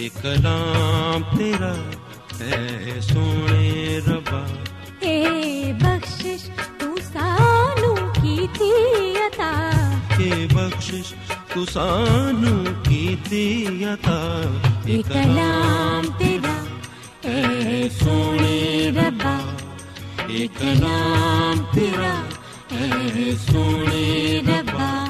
ਇਹ ਕਲਾਮ ਤੇਰਾ ਐ ਸੋਹਣੇ ਰੱਬਾ। ਏ ਬਖਸ਼ਿਸ਼ ਤੂੰ ਸਾਨੂੰ ਕੀਤੀ ਅਤਾ। ਏ ਬਖਸ਼ਿਸ਼ ਤੂੰ ਸਾਨੂੰ ਕੀਤੀ ਅਤਾ। ਇਹ ਕਲਾਮ ਤੇਰਾ ਐ ਸੋਹਣੇ ਰੱਬਾ। ਇਹ ਕਲਾਮ ਤੇਰਾ ਐ ਸੋਹਣੇ ਰੱਬਾ।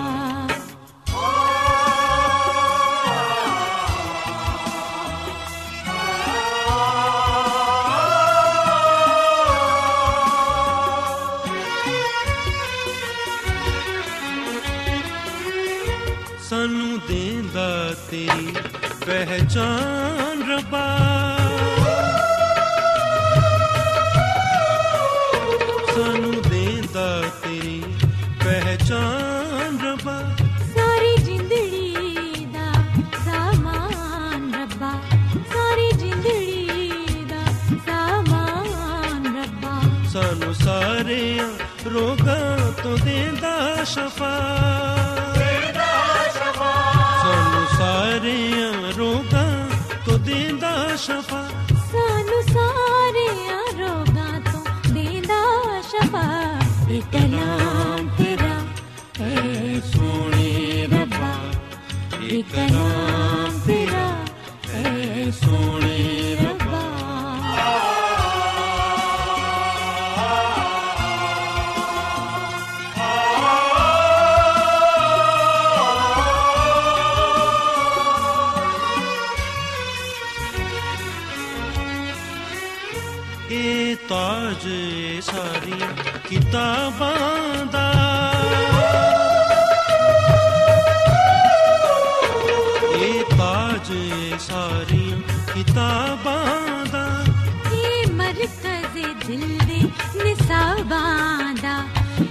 पहचान रबा सानू देंदा तेरी पहचान रबा सारी जिंदड़ी दा सामान रबा सारी जिंदड़ी दा सामान रबा सानू सारे रोगां तो देंदा शफा ਪਾਉਂਦਾ ਇਹ ਤਾਜ ਇਹ ਸਾਰੀਆਂ ਕਿਤਾਬਾਂ ਦਾ ਇਹ ਮਰਕਜ਼ ਦਿਲ ਦੇ ਨਿਸਾਬਾਂ ਦਾ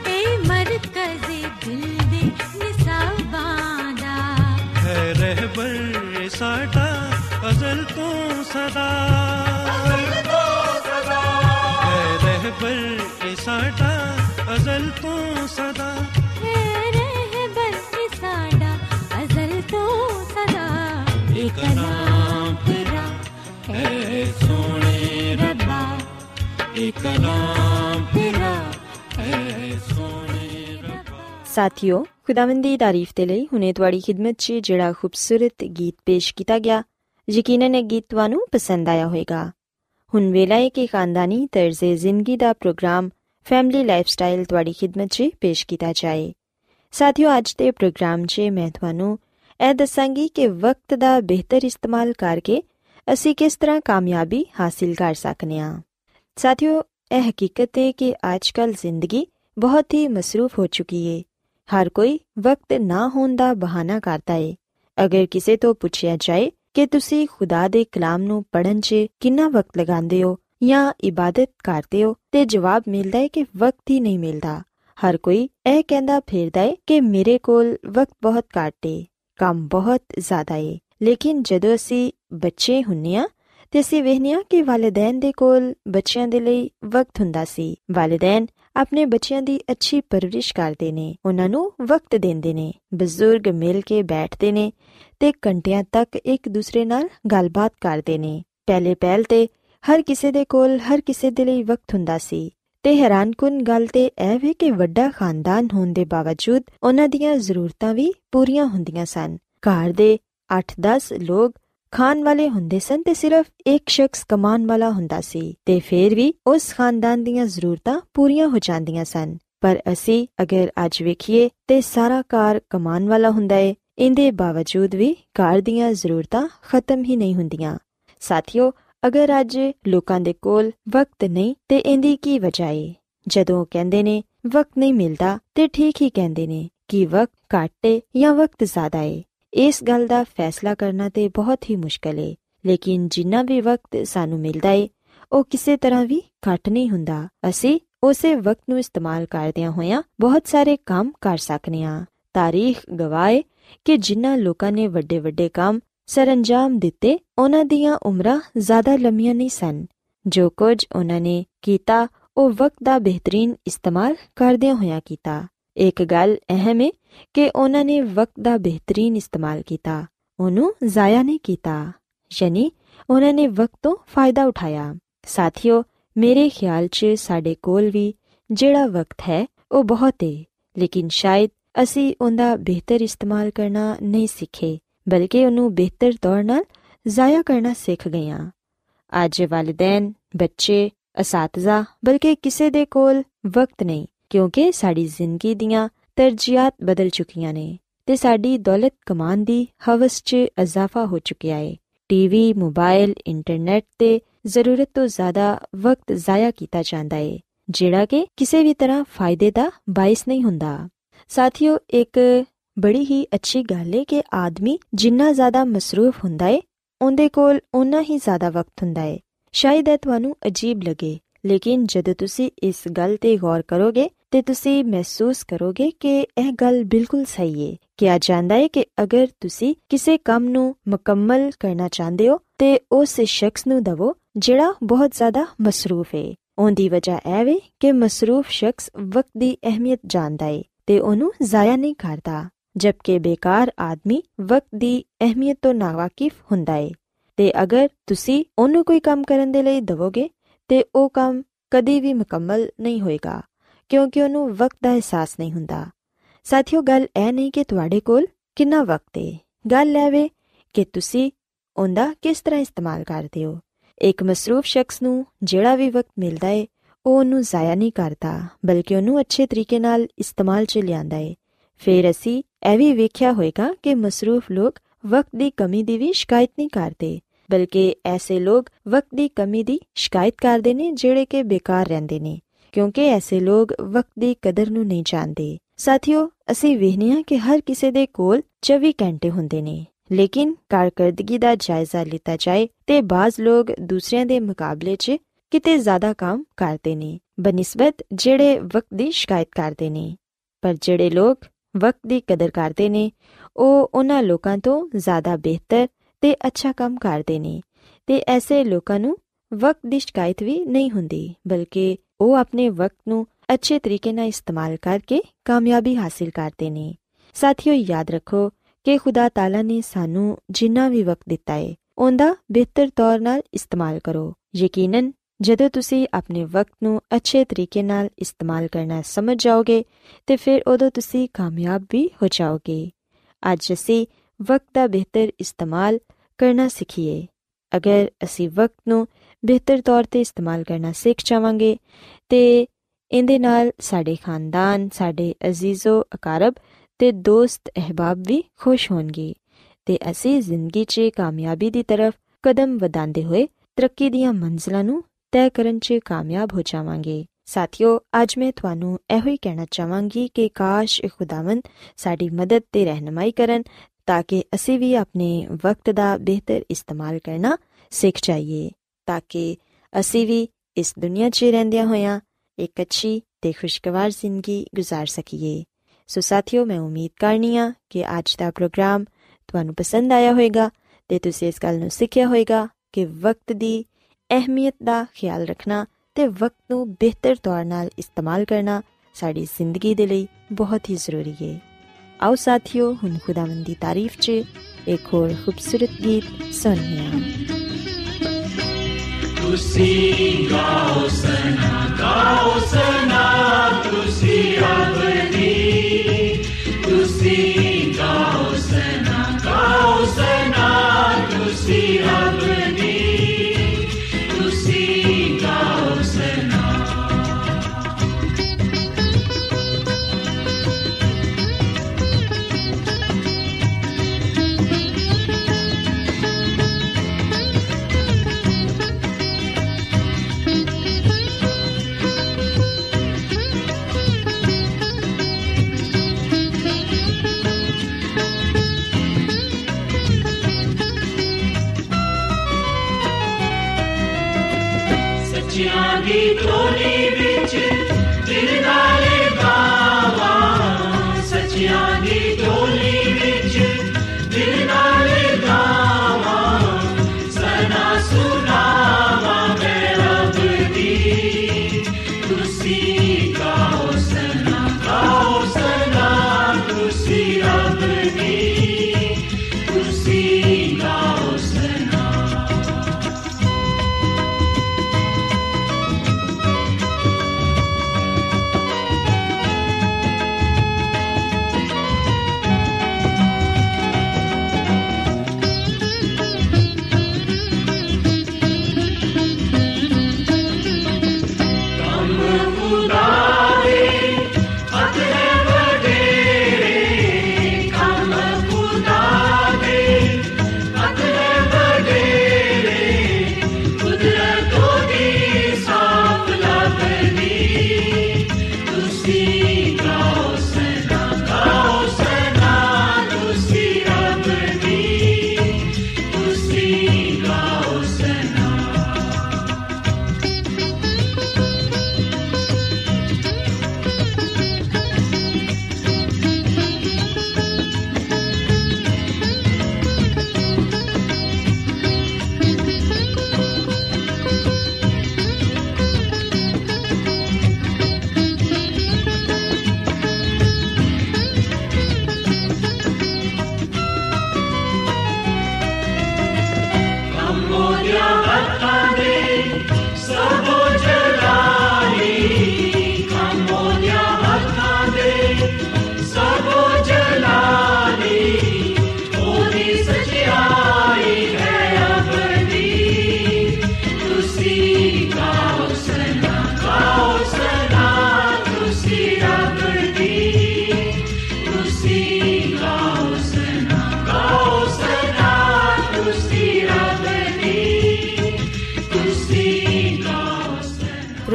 ਇਹ ਮਰਕਜ਼ ਦਿਲ ਦੇ ਨਿਸਾਬਾਂ ਦਾ ਹੈ ਰਹਿਬਰ ਸਾਡਾ ਅਜ਼ਲ ਤੋਂ ਸਦਾ ਅਜ਼ਲ ਤੋਂ ਸਦਾ ਹੈ ਰਹਿਬਰ ਸਾਡਾ ਅਜ਼ਲ ਤੋਂ ਸਦਾ। ਹੈ ਰਹਿਬਰ ਸੀ ਸਾਡਾ ਅਜ਼ਲ ਤੋਂ ਸਦਾ। ਇੱਕ ਨਾਮ ਤੇਰਾ ਹੈ ਸੋਹਣੇ ਰੱਬਾ। ਇੱਕ ਨਾਮ ਤੇਰਾ ਹੈ ਸੋਹਣੇ ਰੱਬਾ। ਸਾਥੀਓ ਖੁਦਾਵੰਦੀ ਤਾਰੀਫ ਤੇ ਲਈ ਹੁਨੇ ਤੁਹਾਡੀ ਖidmat 'ਚ ਜਿਹੜਾ ਖੂਬਸੂਰਤ ਗੀਤ ਪੇਸ਼ ਕੀਤਾ ਗਿਆ ਯਕੀਨਨ ਇਹ ਗੀਤ ਤੁਹਾਨੂੰ ਪਸੰਦ ਆਇਆ ਹੋਵੇਗਾ। ਹੁਣ ਵੇਲਾ ਹੈ ਕਿ ਖਾਨਦਾਨੀ ਤਰਜ਼ੇ ਜ਼ਿੰਦਗੀ ਦਾ ਪ੍ਰੋਗਰਾਮ ਫੈਮਿਲੀ ਲਾਈਫਸਟਾਈਲ ਤੁਹਾਡੀ ਖidmat 'ਚ ਪੇਸ਼ ਕੀਤਾ ਜਾਏ। ਸਾਥਿਓ, ਅੱਜ ਦੇ ਪ੍ਰੋਗਰਾਮ 'ਚ ਮੈਂ ਤੁਹਾਨੂੰ ਇਹ ਦੱਸਾਂਗੀ ਕਿ ਵਕਤ ਦਾ ਬਿਹਤਰ ਇਸਤੇਮਾਲ ਕਰਕੇ ਅਸੀਂ ਕਿਸ ਤਰ੍ਹਾਂ ਕਾਮਯਾਬੀ ਹਾਸਿਲ ਕਰ ਸਕਨੇ ਹਾਂ। ਸਾਥਿਓ, ਇਹ ਹਕੀਕਤ ਹੈ ਕਿ ਅੱਜਕੱਲ ਜ਼ਿੰਦਗੀ ਬਹੁਤ ਹੀ ਮਸਰੂਫ ਹੋ ਚੁੱਕੀ ਹੈ। ਹਰ ਕੋਈ ਵਕਤ ਨਾ ਹੋਣ ਦਾ ਬਹਾਨਾ ਕਰਦਾ ਹੈ। ਅਗਰ ਕਿਸੇ ਤੋਂ ਪੁੱਛਿਆ ਜਾਏ ਕਿ ਤੁਸੀਂ ਖੁਦਾ ਦੇ ਕਲਾਮ ਨੂੰ ਪੜ੍ਹਨ 'ਚ ਕਿੰਨਾ ਵਕਤ ਲਗਾਉਂਦੇ ਹੋ ਜਾਂ ਇਬਾਦਤ ਕਰਦੇ ਹੋ ਤੇ ਜਵਾਬ ਮਿਲਦਾ ਹੈ ਕਿ ਵਕਤ ਹੀ ਨਹੀਂ ਮਿਲਦਾ। ਹਰ ਕੋਈ ਇਹ ਕਹਿੰਦਾ ਫਿਰਦਾ ਹੈ ਕਿ ਮੇਰੇ ਕੋਲ ਵਕਤ ਬਹੁਤ ਘੱਟ ਹੈ ਕੰਮ ਬਹੁਤ ਜ਼ਿਆਦਾ ਹੈ ਲੇਕਿਨ ਜਦੋਂ ਅਸੀਂ ਬੱਚੇ ਹੁੰਨੇ ਆ ਤੇ ਅਸੀਂ ਵੇਖਨੇ ਆ ਕਿ ਵਾਲਿਦੈਨ ਦੇ ਕੋਲ ਬੱਚਿਆਂ ਦੇ ਲਈ ਵਕਤ ਹੁੰਦਾ ਸੀ। ਵਾਲਿਦੈਨ ਆਪਣੇ ਬੱਚਿਆਂ ਦੀ ਅੱਛੀ ਪਰਵਰਿਸ਼ ਕਰਦੇ ਨੇ, ਉਹਨਾਂ ਨੂੰ ਵਕਤ ਦਿੰਦੇ ਨੇ, ਬਜ਼ੁਰਗ ਮਿਲ ਕੇ ਬੈਠਦੇ ਨੇ ਤੇ ਘੰਟਿਆਂ ਤੱਕ ਇੱਕ ਦੂਸਰੇ ਨਾਲ ਗੱਲਬਾਤ ਕਰਦੇ ਨੇ। ਪਹਿਲੇ ਪਹਿਲ ਤੇ ਹਰ ਕਿਸੇ ਦੇ ਕੋਲ, ਹਰ ਕਿਸੇ ਦੇ ਲਈ ਵਕਤ ਹੁੰਦਾ ਸੀ। ਤੇ ਹੈਰਾਨਕੁਨ ਗੱਲ ਤੇ ਇਹ ਵੀ ਕਿ ਵੱਡਾ ਖਾਨਦਾਨ ਹੋਣ ਦੇ ਬਾਵਜੂਦ ਉਹਨਾਂ ਦੀਆਂ ਜ਼ਰੂਰਤਾਂ ਵੀ ਪੂਰੀਆਂ ਹੁੰਦੀਆਂ ਸਨ। ਘਰ ਦੇ 8-10 ਲੋਕ ਖਾਣ ਵਾਲੇ ਹੁੰਦੇ ਸਨ ਤੇ ਸਿਰਫ ਇੱਕ ਸ਼ਖਸ ਕਮਾਉਣ ਵਾਲਾ ਹੁੰਦਾ ਸੀ। ਤੇ ਫੇਰ ਵੀ ਉਸ ਖਾਨਦਾਨ ਦੀਆਂ ਜ਼ਰੂਰਤਾਂ ਪੂਰੀਆਂ ਹੋ ਜਾਂਦੀਆਂ ਸਨ। ਪਰ ਅਸੀਂ ਅਗਰ ਅੱਜ ਵੇਖੀਏ ਤੇ ਸਾਰਾ ਘਰ ਕਮਾਉਣ ਵਾਲਾ ਹੁੰਦਾ ਏ ਇੰਦੇ ਬਾਵਜੂਦ ਵੀ ਘਰ ਦੀਆਂ ਜ਼ਰੂਰਤਾਂ ਖਤਮ ਹੀ ਨਹੀਂ ਹੁੰਦੀਆਂ। ਸਾਥੀਓ ਅਗਰ ਅੱਜ ਲੋਕਾਂ ਦੇ ਕੋਲ ਵਕਤ ਨਹੀਂ ਤੇ ਇੰਦੀ ਕੀ ਵਜ੍ਹਾ ਏ? ਜਦੋਂ ਕਹਿੰਦੇ ਨੇ, ਵਕਤ ਨਹੀਂ ਮਿਲਦਾ, ਤੇ ਠੀਕ ਹੀ ਕਹਿੰਦੇ ਨੇ ਕਿ ਵਕਤ ਘੱਟ ਏ ਜਾਂ ਵਕਤ ਜ਼ਿਆਦਾ ਏ। ਇਸ ਗੱਲ ਦਾ ਫੈਸਲਾ ਕਰਨਾ ਤੇ ਬਹੁਤ ਹੀ ਮੁਸ਼ਕਲ ਏ। ਲੇਕਿਨ ਜਿੰਨਾ ਵੀ ਵਕਤ ਸਾਨੂੰ ਮਿਲਦਾ ਏ, ਉਹ ਕਿਸੇ ਤਰ੍ਹਾਂ ਵੀ ਘੱਟ ਨਹੀਂ ਹੁੰਦਾ। ਅਸੀਂ ਉਸੇ ਵਕਤ ਨੂੰ ਇਸਤੇਮਾਲ ਕਰਦਿਆਂ ਹੋਇਆਂ ਬਹੁਤ ਸਾਰੇ ਕੰਮ ਕਰ ਸਕਨੇ ਆ ਤਾਰੀਖ ਗਵਾਏ ਕਿ ਜਿਨ੍ਹਾਂ ਲੋਕਾਂ ਨੇ ਵੱਡੇ ਵੱਡੇ ਕੰਮ ਸਰੰਜਾਮ ਦਿੱਤੇ, ਉਹਨਾਂ ਦੀਆਂ ਉਮਰਾਂ ਜ਼ਿਆਦਾ ਲੰਮੀਆਂ ਨਹੀਂ ਸਨ। ਜੋ ਕੁਝ ਉਹਨਾਂ ਨੇ ਕੀਤਾ, ਉਹ ਵਕਤ ਦਾ ਬਿਹਤਰੀਨ ਇਸਤੇਮਾਲ ਕਰਦਿਆਂ ਹੋਇਆਂ ਕੀਤਾ। ਇੱਕ ਗੱਲ ਅਹਿਮ ਹੈ ਕਿ ਉਹਨਾਂ ਨੇ ਵਕਤ ਦਾ ਬਿਹਤਰੀਨ ਇਸਤੇਮਾਲ ਕੀਤਾ। ਉਹਨੂੰ ਜ਼ਾਇਆ ਨਹੀਂ ਕੀਤਾ। ਯਾਨੀ ਉਹਨਾਂ ਨੇ ਵਕਤ ਤੋਂ ਫਾਇਦਾ ਉਠਾਇਆ। ਸਾਥੀਓ, ਮੇਰੇ ਖਿਆਲ 'ਚ ਸਾਡੇ ਕੋਲ ਵੀ ਜਿਹੜਾ ਵਕਤ ਹੈ, ਉਹ ਬਹੁਤ ਹੈ ਲੇਕਿਨ ਸ਼ਾਇਦ ਅਸੀਂ ਉਹਦਾ ਬਿਹਤਰ ਇਸਤੇਮਾਲ ਕਰਨਾ ਨਹੀਂ ਸਿੱਖੇ। ਬਲਕਿ ਉਹਨੂੰ ਬਿਹਤਰ ਤੌਰ ਨਾਲ ਜ਼ਾਇਆ ਕਰਨਾ ਸਿੱਖ ਗਏ ਹਾਂ ਅੱਜ ਵਾਲਿਦੈਨ, ਬੱਚੇ, ਅਸਾਤਜ਼ਾ, ਬਲਕਿ ਕਿਸੇ ਦੇ ਕੋਲ ਵਕਤ ਨਹੀਂ, ਕਿਉਂਕਿ ਸਾਡੀ ਜ਼ਿੰਦਗੀ ਦੀਆਂ ਤਰਜੀਹਾਂ ਬਦਲ ਚੁੱਕੀਆਂ ਨੇ ਤੇ ਸਾਡੀ ਦੌਲਤ ਕਮਾਉਣ ਦੀ ਹਵਸ 'ਚ ਇਜ਼ਾਫਾ ਹੋ ਚੁੱਕਿਆ ਹੈ ਟੀਵੀ ਮੋਬਾਈਲ ਇੰਟਰਨੈਟ ਤੇ ਜ਼ਰੂਰਤ ਤੋਂ ਜ਼ਿਆਦਾ ਵਕਤ ਜ਼ਾਇਆ ਕੀਤਾ ਜਾਂਦਾ ਹੈ ਜਿਹੜਾ ਕਿ ਕਿਸੇ ਵੀ ਤਰ੍ਹਾਂ ਫਾਇਦੇ ਦਾ ਬਾਇਸ ਨਹੀਂ ਹੁੰਦਾ। ਸਾਥੀਓ, ਇੱਕ ਬੜੀ ਹੀ ਅੱਛੀ ਗੱਲ ਹੈ ਕਿ ਆਦਮੀ ਜਿੰਨਾ ਜ਼ਿਆਦਾ ਮਸਰੂਫ ਹੁੰਦਾ ਹੈ ਉਹਦੇ ਕੋਲ ਉਨਾ ਹੀ ਜ਼ਿਆਦਾ ਵਕਤ ਹੁੰਦਾ ਹੈ ਸ਼ਾਇਦ ਇਹ ਤੁਹਾਨੂੰ ਅਜੀਬ ਲੱਗੇ, ਲੇਕਿਨ ਜਦੋਂ ਤੁਸੀਂ ਇਸ ਗੱਲ ਤੇ ਗੌਰ ਕਰੋਗੇ ਤੇ ਤੁਸੀਂ ਮਹਿਸੂਸ ਕਰੋਗੇ ਕਿ ਇਹ ਗੱਲ ਬਿਲਕੁਲ ਸਹੀ ਹੈ ਕਿਹਾ ਜਾਂਦਾ ਹੈ ਕਿ ਅਗਰ ਤੁਸੀਂ ਕਿਸੇ ਕੰਮ ਨੂੰ ਮੁਕੰਮਲ ਕਰਨਾ ਚਾਹੁੰਦੇ ਹੋ, ਤੇ ਉਸ ਸ਼ਖਸ ਨੂੰ ਦਵੋ ਜਿਹੜਾ ਬਹੁਤ ਜ਼ਿਆਦਾ ਮਸਰੂਫ ਹੈ ਉਹਦੀ ਵਜ੍ਹਾ ਇਹ ਵੇ ਕਿ ਮਸਰੂਫ ਸ਼ਖਸ ਵਕਤ ਦੀ ਅਹਿਮੀਅਤ ਜਾਣਦਾ ਹੈ ਤੇ ਉਹਨੂੰ ਜ਼ਾਇਆ ਨਹੀਂ ਕਰਦਾ। ਜਦਕਿ ਬੇਕਾਰ ਆਦਮੀ ਵਕਤ ਦੀ ਅਹਿਮੀਅਤ ਤੋਂ ਨਾਵਾਕਿਫ ਹੁੰਦਾ ਹੈ ਤੇ ਅਗਰ ਤੁਸੀਂ ਉਹਨੂੰ ਕੋਈ ਕੰਮ ਕਰਨ ਦੇ ਲਈ ਦਵੋਗੇ ਤੇ ਉਹ ਕੰਮ ਕਦੀ ਵੀ ਮੁਕੰਮਲ ਨਹੀਂ ਹੋਏਗਾ ਕਿਉਂਕਿ ਉਹਨੂੰ ਵਕਤ ਦਾ ਅਹਿਸਾਸ ਨਹੀਂ ਹੁੰਦਾ ਸਾਥੀਓ ਗੱਲ ਇਹ ਨਹੀਂ ਕਿ ਤੁਹਾਡੇ ਕੋਲ ਕਿੰਨਾ ਵਕਤ ਹੈ ਗੱਲ ਇਹ ਵੇ ਕਿ ਤੁਸੀਂ ਉਹਦਾ ਕਿਸ ਤਰ੍ਹਾਂ ਇਸਤੇਮਾਲ ਕਰਦੇ ਹੋ ਇੱਕ ਮਸਰੂਫ ਸ਼ਖਸ ਨੂੰ ਜਿਹੜਾ ਵੀ ਵਕਤ ਮਿਲਦਾ ਹੈ ਉਹ ਉਹਨੂੰ ਜ਼ਾਇਆ ਨਹੀਂ ਕਰਦਾ ਬਲਕਿ ਉਹਨੂੰ ਅੱਛੇ ਤਰੀਕੇ ਨਾਲ ਇਸਤੇਮਾਲ 'ਚ ਲਿਆਂਦਾ ਹੈ ਫਿਰ ਅਸੀਂ ਇਹ ਵੀ ਵੇਖਿਆ ਹੋਵੇਗਾ ਕਿ ਮਸਰੂਫ ਲੋਕ ਵਕਤ ਦੀ ਕਮੀ ਦੀ ਵੀ ਸ਼ਿਕਾਇਤ ਨਹੀਂ ਕਰਦੇ, ਬਲਕਿ ਐਸੇ ਲੋਕ ਵਕਤ ਦੀ ਕਮੀ ਦੀ ਸ਼ਿਕਾਇਤ ਕਰਦੇ ਨੇ ਜਿਹੜੇ ਕਿ ਬੇਕਾਰ ਰਹਿੰਦੇ ਨੇ, ਕਿਉਂਕਿ ਐਸੇ ਲੋਕ ਵਕਤ ਦੀ ਕਦਰ ਨੂੰ ਨਹੀਂ ਜਾਣਦੇ। ਸਾਥੀਓ, ਅਸੀਂ ਵੇਖਨੇ ਆ ਕਿ ਹਰ ਕਿਸੇ ਦੇ ਕੋਲ 24 ਘੰਟੇ ਹੁੰਦੇ ਨੇ, ਲੇਕਿਨ ਕਾਰਕਰਦਗੀ ਦਾ ਜਾਇਜ਼ਾ ਲਿੱਤਾ ਜਾਏ ਤੇ ਬਾਜ਼ ਲੋਕ ਦੂਸਰਿਆਂ ਦੇ ਮੁਕਾਬਲੇ 'ਚ ਕਿਤੇ ਜ਼ਿਆਦਾ ਕੰਮ ਕਰਦੇ ਨੇ, ਬਨਿਸਬਤ ਜਿਹੜੇ ਵਕਤ ਦੀ ਸ਼ਿਕਾਇਤ ਕਰਦੇ ਨੇ। ਪਰ ਜਿਹੜੇ ਲੋਕ ਵਕਤ ਦੀ ਕਦਰ ਕਰਦੇ ਨੇ। ਉਹ ਉਹਨਾਂ ਲੋਕਾਂ ਤੋਂ ਜ਼ਿਆਦਾ ਬਿਹਤਰ ਤੇ ਅੱਛਾ ਕੰਮ ਕਰਦੇ ਨੇ ਤੇ ਐਸੇ ਲੋਕਾਂ ਨੂੰ ਵਕਤ ਦੀ ਸ਼ਿਕਾਇਤ ਵੀ ਨਹੀਂ ਹੁੰਦੀ, ਬਲਕਿ ਉਹ ਆਪਣੇ ਵਕਤ ਨੂੰ ਅੱਛੇ ਤਰੀਕੇ ਨਾਲ ਇਸਤੇਮਾਲ ਕਰਕੇ ਕਾਮਯਾਬੀ ਹਾਸਿਲ ਕਰਦੇ ਨੇ। ਸਾਥੀਓ, ਯਾਦ ਰੱਖੋ ਕਿ ਖੁਦਾ ਤਾਲਾ ਨੇ ਸਾਨੂੰ ਜਿੰਨਾ ਵੀ ਵਕਤ ਦਿੱਤਾ ਹੈ ਉਹਦਾ ਬਿਹਤਰ ਤੌਰ ਨਾਲ ਇਸਤੇਮਾਲ ਕਰੋ। ਯਕੀਨਨ ਜਦੋਂ ਤੁਸੀਂ ਆਪਣੇ ਵਕਤ ਨੂੰ ਅੱਛੇ ਤਰੀਕੇ ਨਾਲ ਇਸਤੇਮਾਲ ਕਰਨਾ ਸਮਝ ਜਾਓਗੇ, ਤੇ ਫਿਰ ਉਦੋਂ ਤੁਸੀਂ ਕਾਮਯਾਬ ਵੀ ਹੋ ਜਾਓਗੇ। ਅੱਜ ਅਸੀਂ ਵਕਤ ਦਾ ਬਿਹਤਰ ਇਸਤੇਮਾਲ ਕਰਨਾ ਸਿੱਖੀਏ। ਅਗਰ ਅਸੀਂ ਵਕਤ ਨੂੰ ਬਿਹਤਰ ਤੌਰ ਤੇ ਇਸਤੇਮਾਲ ਕਰਨਾ ਸਿੱਖ ਜਾਵਾਂਗੇ, ਤੇ ਇਹਦੇ ਨਾਲ ਸਾਡੇ ਖਾਨਦਾਨ, ਸਾਡੇ ਅਜ਼ੀਜ਼ੋ ਅਕਾਰਬ ਤੇ ਦੋਸਤ ਅਹਿਬਾਬ ਵੀ ਖੁਸ਼ ਹੋਣਗੇ ਤੇ ਅਸੀਂ ਜ਼ਿੰਦਗੀ 'ਚ ਕਾਮਯਾਬੀ ਦੀ ਤਰਫ ਕਦਮ ਵਧਾਉਂਦੇ ਹੋਏ ਤਰੱਕੀ ਦੀਆਂ ਮੰਜ਼ਲਾਂ ਨੂੰ ਤੈਅ ਕਰਨ 'ਚ ਕਾਮਯਾਬ ਹੋ ਜਾਵਾਂਗੇ ਸਾਥੀਓ ਅੱਜ ਮੈਂ ਤੁਹਾਨੂੰ ਇਹੋ ਹੀ ਕਹਿਣਾ ਚਾਹਾਂਗੀ ਕਿ ਕਾਸ਼ ਖੁਦਾਵੰਦ ਸਾਡੀ ਮਦਦ ਤੇ ਰਹਿਨਮਾਈ ਕਰਨ ਤਾਂ ਕਿ ਅਸੀਂ ਵੀ ਆਪਣੇ ਵਕਤ ਦਾ ਬਿਹਤਰ ਇਸਤੇਮਾਲ ਕਰਨਾ ਸਿੱਖ ਜਾਈਏ ਤਾਂ ਕਿ ਅਸੀਂ ਵੀ ਇਸ ਦੁਨੀਆ 'ਚ ਰਹਿੰਦਿਆਂ ਹੋਇਆਂ ਇੱਕ ਅੱਛੀ ਤੇ ਖੁਸ਼ਗਵਾਰ ਜ਼ਿੰਦਗੀ گزار ਸਕੀਏ ਸੋ ਸਾਥੀਓ ਮੈਂ ਉਮੀਦ ਕਰਨੀਆ ਕਿ ਅੱਜ ਦਾ ਪ੍ਰੋਗਰਾਮ ਤੁਹਾਨੂੰ ਪਸੰਦ ਆਇਆ ਹੋਵੇਗਾ ਤੇ ਤੁਸੀਂ ਇਸ ਗੱਲ ਨੂੰ ਸਿੱਖਿਆ ਹੋਵੇਗਾ ਕਿ ਵਕਤ ਦੀ ਅਹਿਮੀਅਤ ਦਾ ਖਿਆਲ ਰੱਖਣਾ ਤੇ ਵਕਤ ਨੂੰ ਬਿਹਤਰ ਤੌਰ ਨਾਲ ਇਸਤੇਮਾਲ ਕਰਨਾ ਸਾਡੀ ਜ਼ਿੰਦਗੀ ਦੇ ਲਈ ਬਹੁਤ ਹੀ ਜ਼ਰੂਰੀ ਹੈ ਆਓ ਸਾਥੀਓ ਹੁਣ ਖੁਦਾਵੰਦ ਦੀ ਤਾਰੀਫ 'ਚ ਇੱਕ ਹੋਰ ਖੂਬਸੂਰਤ ਗੀਤ ਸੁਣੀਏ ਤੁਸੀਂ ਗਾਓ ਸਨਾ ਗਾਓ ਸਨਾ ਤੁਸੀਂ ਆਪਣੀ ਤੁਸੀਂ ਗਾਓ ਸਨਾ ਗਾਓ ਸਨਾ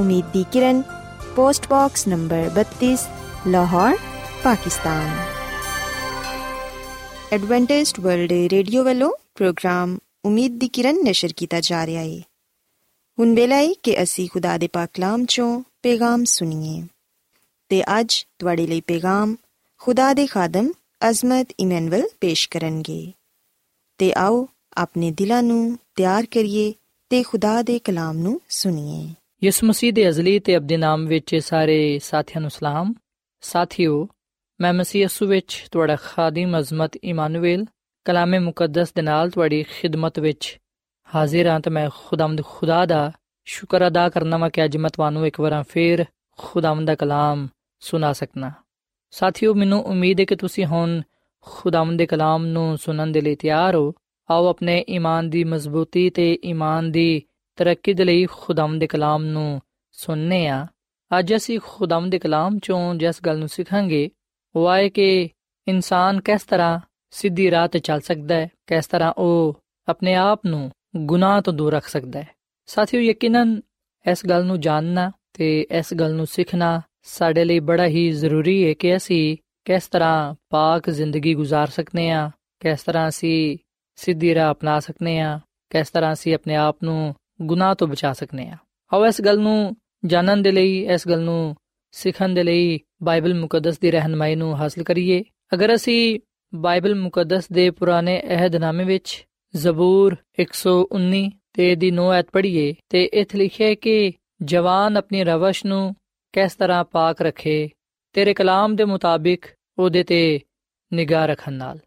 ਉਮੀਦ ਦੀ ਕਿਰਨ post box number 32 Lahore Pakistan Adventist World Radio ਵੱਲੋਂ ਪ੍ਰੋਗਰਾਮ ਉਮੀਦ ਦੀ ਕਿਰਨ ਨਿਸ਼ਰ ਕੀਤਾ ਜਾ ਰਿਹਾ ਹੈ ਹੁਣ ਵੇਲਾ ਹੈ ਕਿ ਅਸੀਂ ਖੁਦਾ ਦੇ ਪਾਕ ਕਲਾਮ ਚੋਂ ਪੈਗਾਮ ਸੁਣੀਏ ਤੇ ਅੱਜ ਤੁਹਾਡੇ ਲਈ ਪੈਗਾਮ ਖੁਦਾ ਦੇ ਖਾਦਮ ਅਜ਼ਮਤ ਇਮਨੁਅਲ ਪੇਸ਼ ਕਰਨਗੇ ਤੇ ਆਓ ਆਪਣੇ ਦਿਲਾਂ ਨੂੰ ਤਿਆਰ ਕਰੀਏ ਤੇ ਖੁਦਾ ਦੇ ਕਲਾਮ ਨੂੰ ਸੁਣੀਏ ਯਿਸੂ ਮਸੀਹ ਦੇ ਅਜ਼ਲੀ ਤੇ ਅਬਦੀ ਨਾਮ ਵਿੱਚ ਸਾਰੇ ਸਾਥੀਆਂ ਨੂੰ ਸਲਾਮ। ਸਾਥਿਓ, ਮੈਂ ਮਸੀਹ ਯਿਸੂ ਵਿੱਚ ਤੁਹਾਡਾ ਖਾਦਮ ਅਜ਼ਮਤ ਇਮਾਨੁਅਲ ਕਲਾਮੇ ਮੁਕੱਦਸ ਦੇ ਨਾਲ ਤੁਹਾਡੀ ਖਿਦਮਤ ਵਿੱਚ ਹਾਜ਼ਰ ਹਾਂ ਤੇ ਮੈਂ ਖੁਦਾਵੰਦ ਖੁਦਾ ਦਾ ਸ਼ੁਕਰ ਅਦਾ ਕਰਨਾ ਵਾ ਕਿ ਅੱਜ ਮੈਂ ਤੁਹਾਨੂੰ ਇੱਕ ਵਾਰ ਫੇਰ ਖੁਦਾਵੰਦ ਦਾ ਕਲਾਮ ਸੁਣਾ ਸਕਣਾ ਸਾਥਿਓ, ਮੈਨੂੰ ਉਮੀਦ ਹੈ ਕਿ ਤੁਸੀਂ ਹੁਣ ਖੁਦਾਵੰਦ ਦੇ ਕਲਾਮ ਨੂੰ ਸੁਣਨ ਦੇ ਲਈ ਤਿਆਰ ਹੋ। ਆਓ ਆਪਣੇ ਈਮਾਨ ਦੀ ਮਜ਼ਬੂਤੀ ਤੇ ਈਮਾਨ ਦੀ ਤਰੱਕੀ ਦੇ ਲਈ ਖੁਦਾਵੰਦ ਦੇ ਕਲਾਮ ਨੂੰ ਸੁਣਨੇ ਆ ਅੱਜ ਅਸੀਂ ਖੁਦਾਵੰਦ ਦੇ ਕਲਾਮ ਚੋਂ ਜਿਸ ਗੱਲ ਨੂੰ ਸਿੱਖਾਂਗੇ ਉਹ ਆਏ ਕਿ ਇਨਸਾਨ ਕਿਸ ਤਰ੍ਹਾਂ ਸਿੱਧੀ ਰਾਹ ਤੇ ਚੱਲ ਸਕਦਾ ਹੈ ਕਿਸ ਤਰ੍ਹਾਂ ਉਹ ਆਪਣੇ ਆਪ ਨੂੰ ਗੁਨਾਹ ਤੋਂ ਦੂਰ ਰੱਖ ਸਕਦਾ ਹੈ ਸਾਥੀਓ ਯਕੀਨਨ ਇਸ ਗੱਲ ਨੂੰ ਜਾਣਨਾ ਤੇ ਇਸ ਗੱਲ ਨੂੰ ਸਿੱਖਣਾ ਸਾਡੇ ਲਈ ਬੜਾ ਹੀ ਜ਼ਰੂਰੀ ਹੈ ਕਿ ਅਸੀਂ ਕਿਸ ਤਰ੍ਹਾਂ ਪਾਕ ਜ਼ਿੰਦਗੀ گزار ਸਕਨੇ ਆ ਕਿਸ ਤਰ੍ਹਾਂ ਅਸੀਂ ਸਿੱਧੀ ਰਾਹ ਅਪਣਾ ਸਕਨੇ ਆ ਕਿਸ ਤਰ੍ਹਾਂ ਅਸੀਂ ਆਪਣੇ ਆਪ ਨੂੰ ਗੁਨਾਹ ਤੋਂ ਬਚਾ ਸਕਨੇ ਆ। ਆਓ ਇਸ ਗੱਲ ਨੂੰ ਜਾਣਨ ਦੇ ਲਈ, ਇਸ ਗੱਲ ਨੂੰ ਸਿੱਖਣ ਦੇ ਲਈ ਬਾਈਬਲ ਮੁਕੱਦਸ ਦੀ ਰਹਿਨਮਾਈ ਨੂੰ ਹਾਸਲ ਕਰੀਏ। ਅਗਰ ਅਸੀਂ ਬਾਈਬਲ ਮੁਕੱਦਸ ਦੇ ਪੁਰਾਣੇ ਅਹਿਦਨਾਮੇ ਵਿੱਚ ਜ਼ਬੂਰ 119 ਤੇ ਦੀ 9 ਐਤ ਪੜ੍ਹੀਏ ਤੇ ਇਥੇ ਲਿਖਿਆ ਹੈ ਕਿ ਜਵਾਨ ਆਪਣੀ ਰਵਸ਼ ਨੂੰ ਕਿਸ ਤਰ੍ਹਾਂ ਪਾਕ ਰੱਖੇ, ਤੇਰੇ ਕਲਾਮ ਦੇ ਮੁਤਾਬਿਕ ਉਹਦੇ ਤੇ ਨਿਗਾਹ ਰੱਖਣ ਨਾਲ।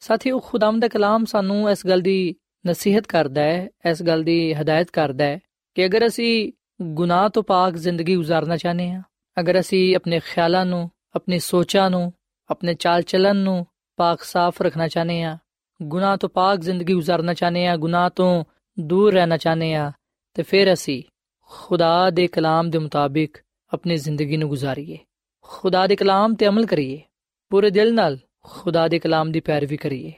ਸਾਥੀਓ ਖੁਦਾਮ ਦਾ ਕਲਾਮ ਸਾਨੂੰ ਇਸ ਗੱਲ ਦੀ ਨਸੀਹਤ ਕਰਦਾ ਹੈ, ਇਸ ਗੱਲ ਦੀ ਹਦਾਇਤ ਕਰਦਾ ਹੈ ਕਿ ਅਗਰ ਅਸੀਂ ਗੁਨਾਹ ਤੋਂ ਪਾਕ ਜ਼ਿੰਦਗੀ گزارਣਾ ਚਾਹਨੇ ਆ ਅਗਰ ਅਸੀਂ ਆਪਣੇ ਖਿਆਲਾਂ ਨੂੰ, ਆਪਣੀ ਸੋਚਾਂ ਨੂੰ, ਆਪਣੇ ਚਾਲ ਚਲਨ ਨੂੰ ਪਾਕ ਸਾਫ਼ ਰੱਖਣਾ ਚਾਹਨੇ ਆ ਗੁਨਾਹ ਤੋਂ ਪਾਕ ਜ਼ਿੰਦਗੀ گزارਣਾ ਚਾਹਨੇ ਆ ਗੁਨਾਹ ਤੋਂ ਦੂਰ ਰਹਿਣਾ ਚਾਹਨੇ ਆ ਤੇ ਫਿਰ ਅਸੀਂ ਖੁਦਾ ਦੇ ਕਲਾਮ ਦੇ ਮੁਤਾਬਿਕ ਆਪਣੀ ਜ਼ਿੰਦਗੀ ਨੂੰ گزارੀਏ ਖੁਦਾ ਦੇ ਕਲਾਮ ਤੇ ਅਮਲ ਕਰੀਏ, ਪੂਰੇ ਦਿਲ ਨਾਲ ਖੁਦਾ ਦੇ ਕਲਾਮ ਦੀ ਪੈਰਵੀ ਕਰੀਏ।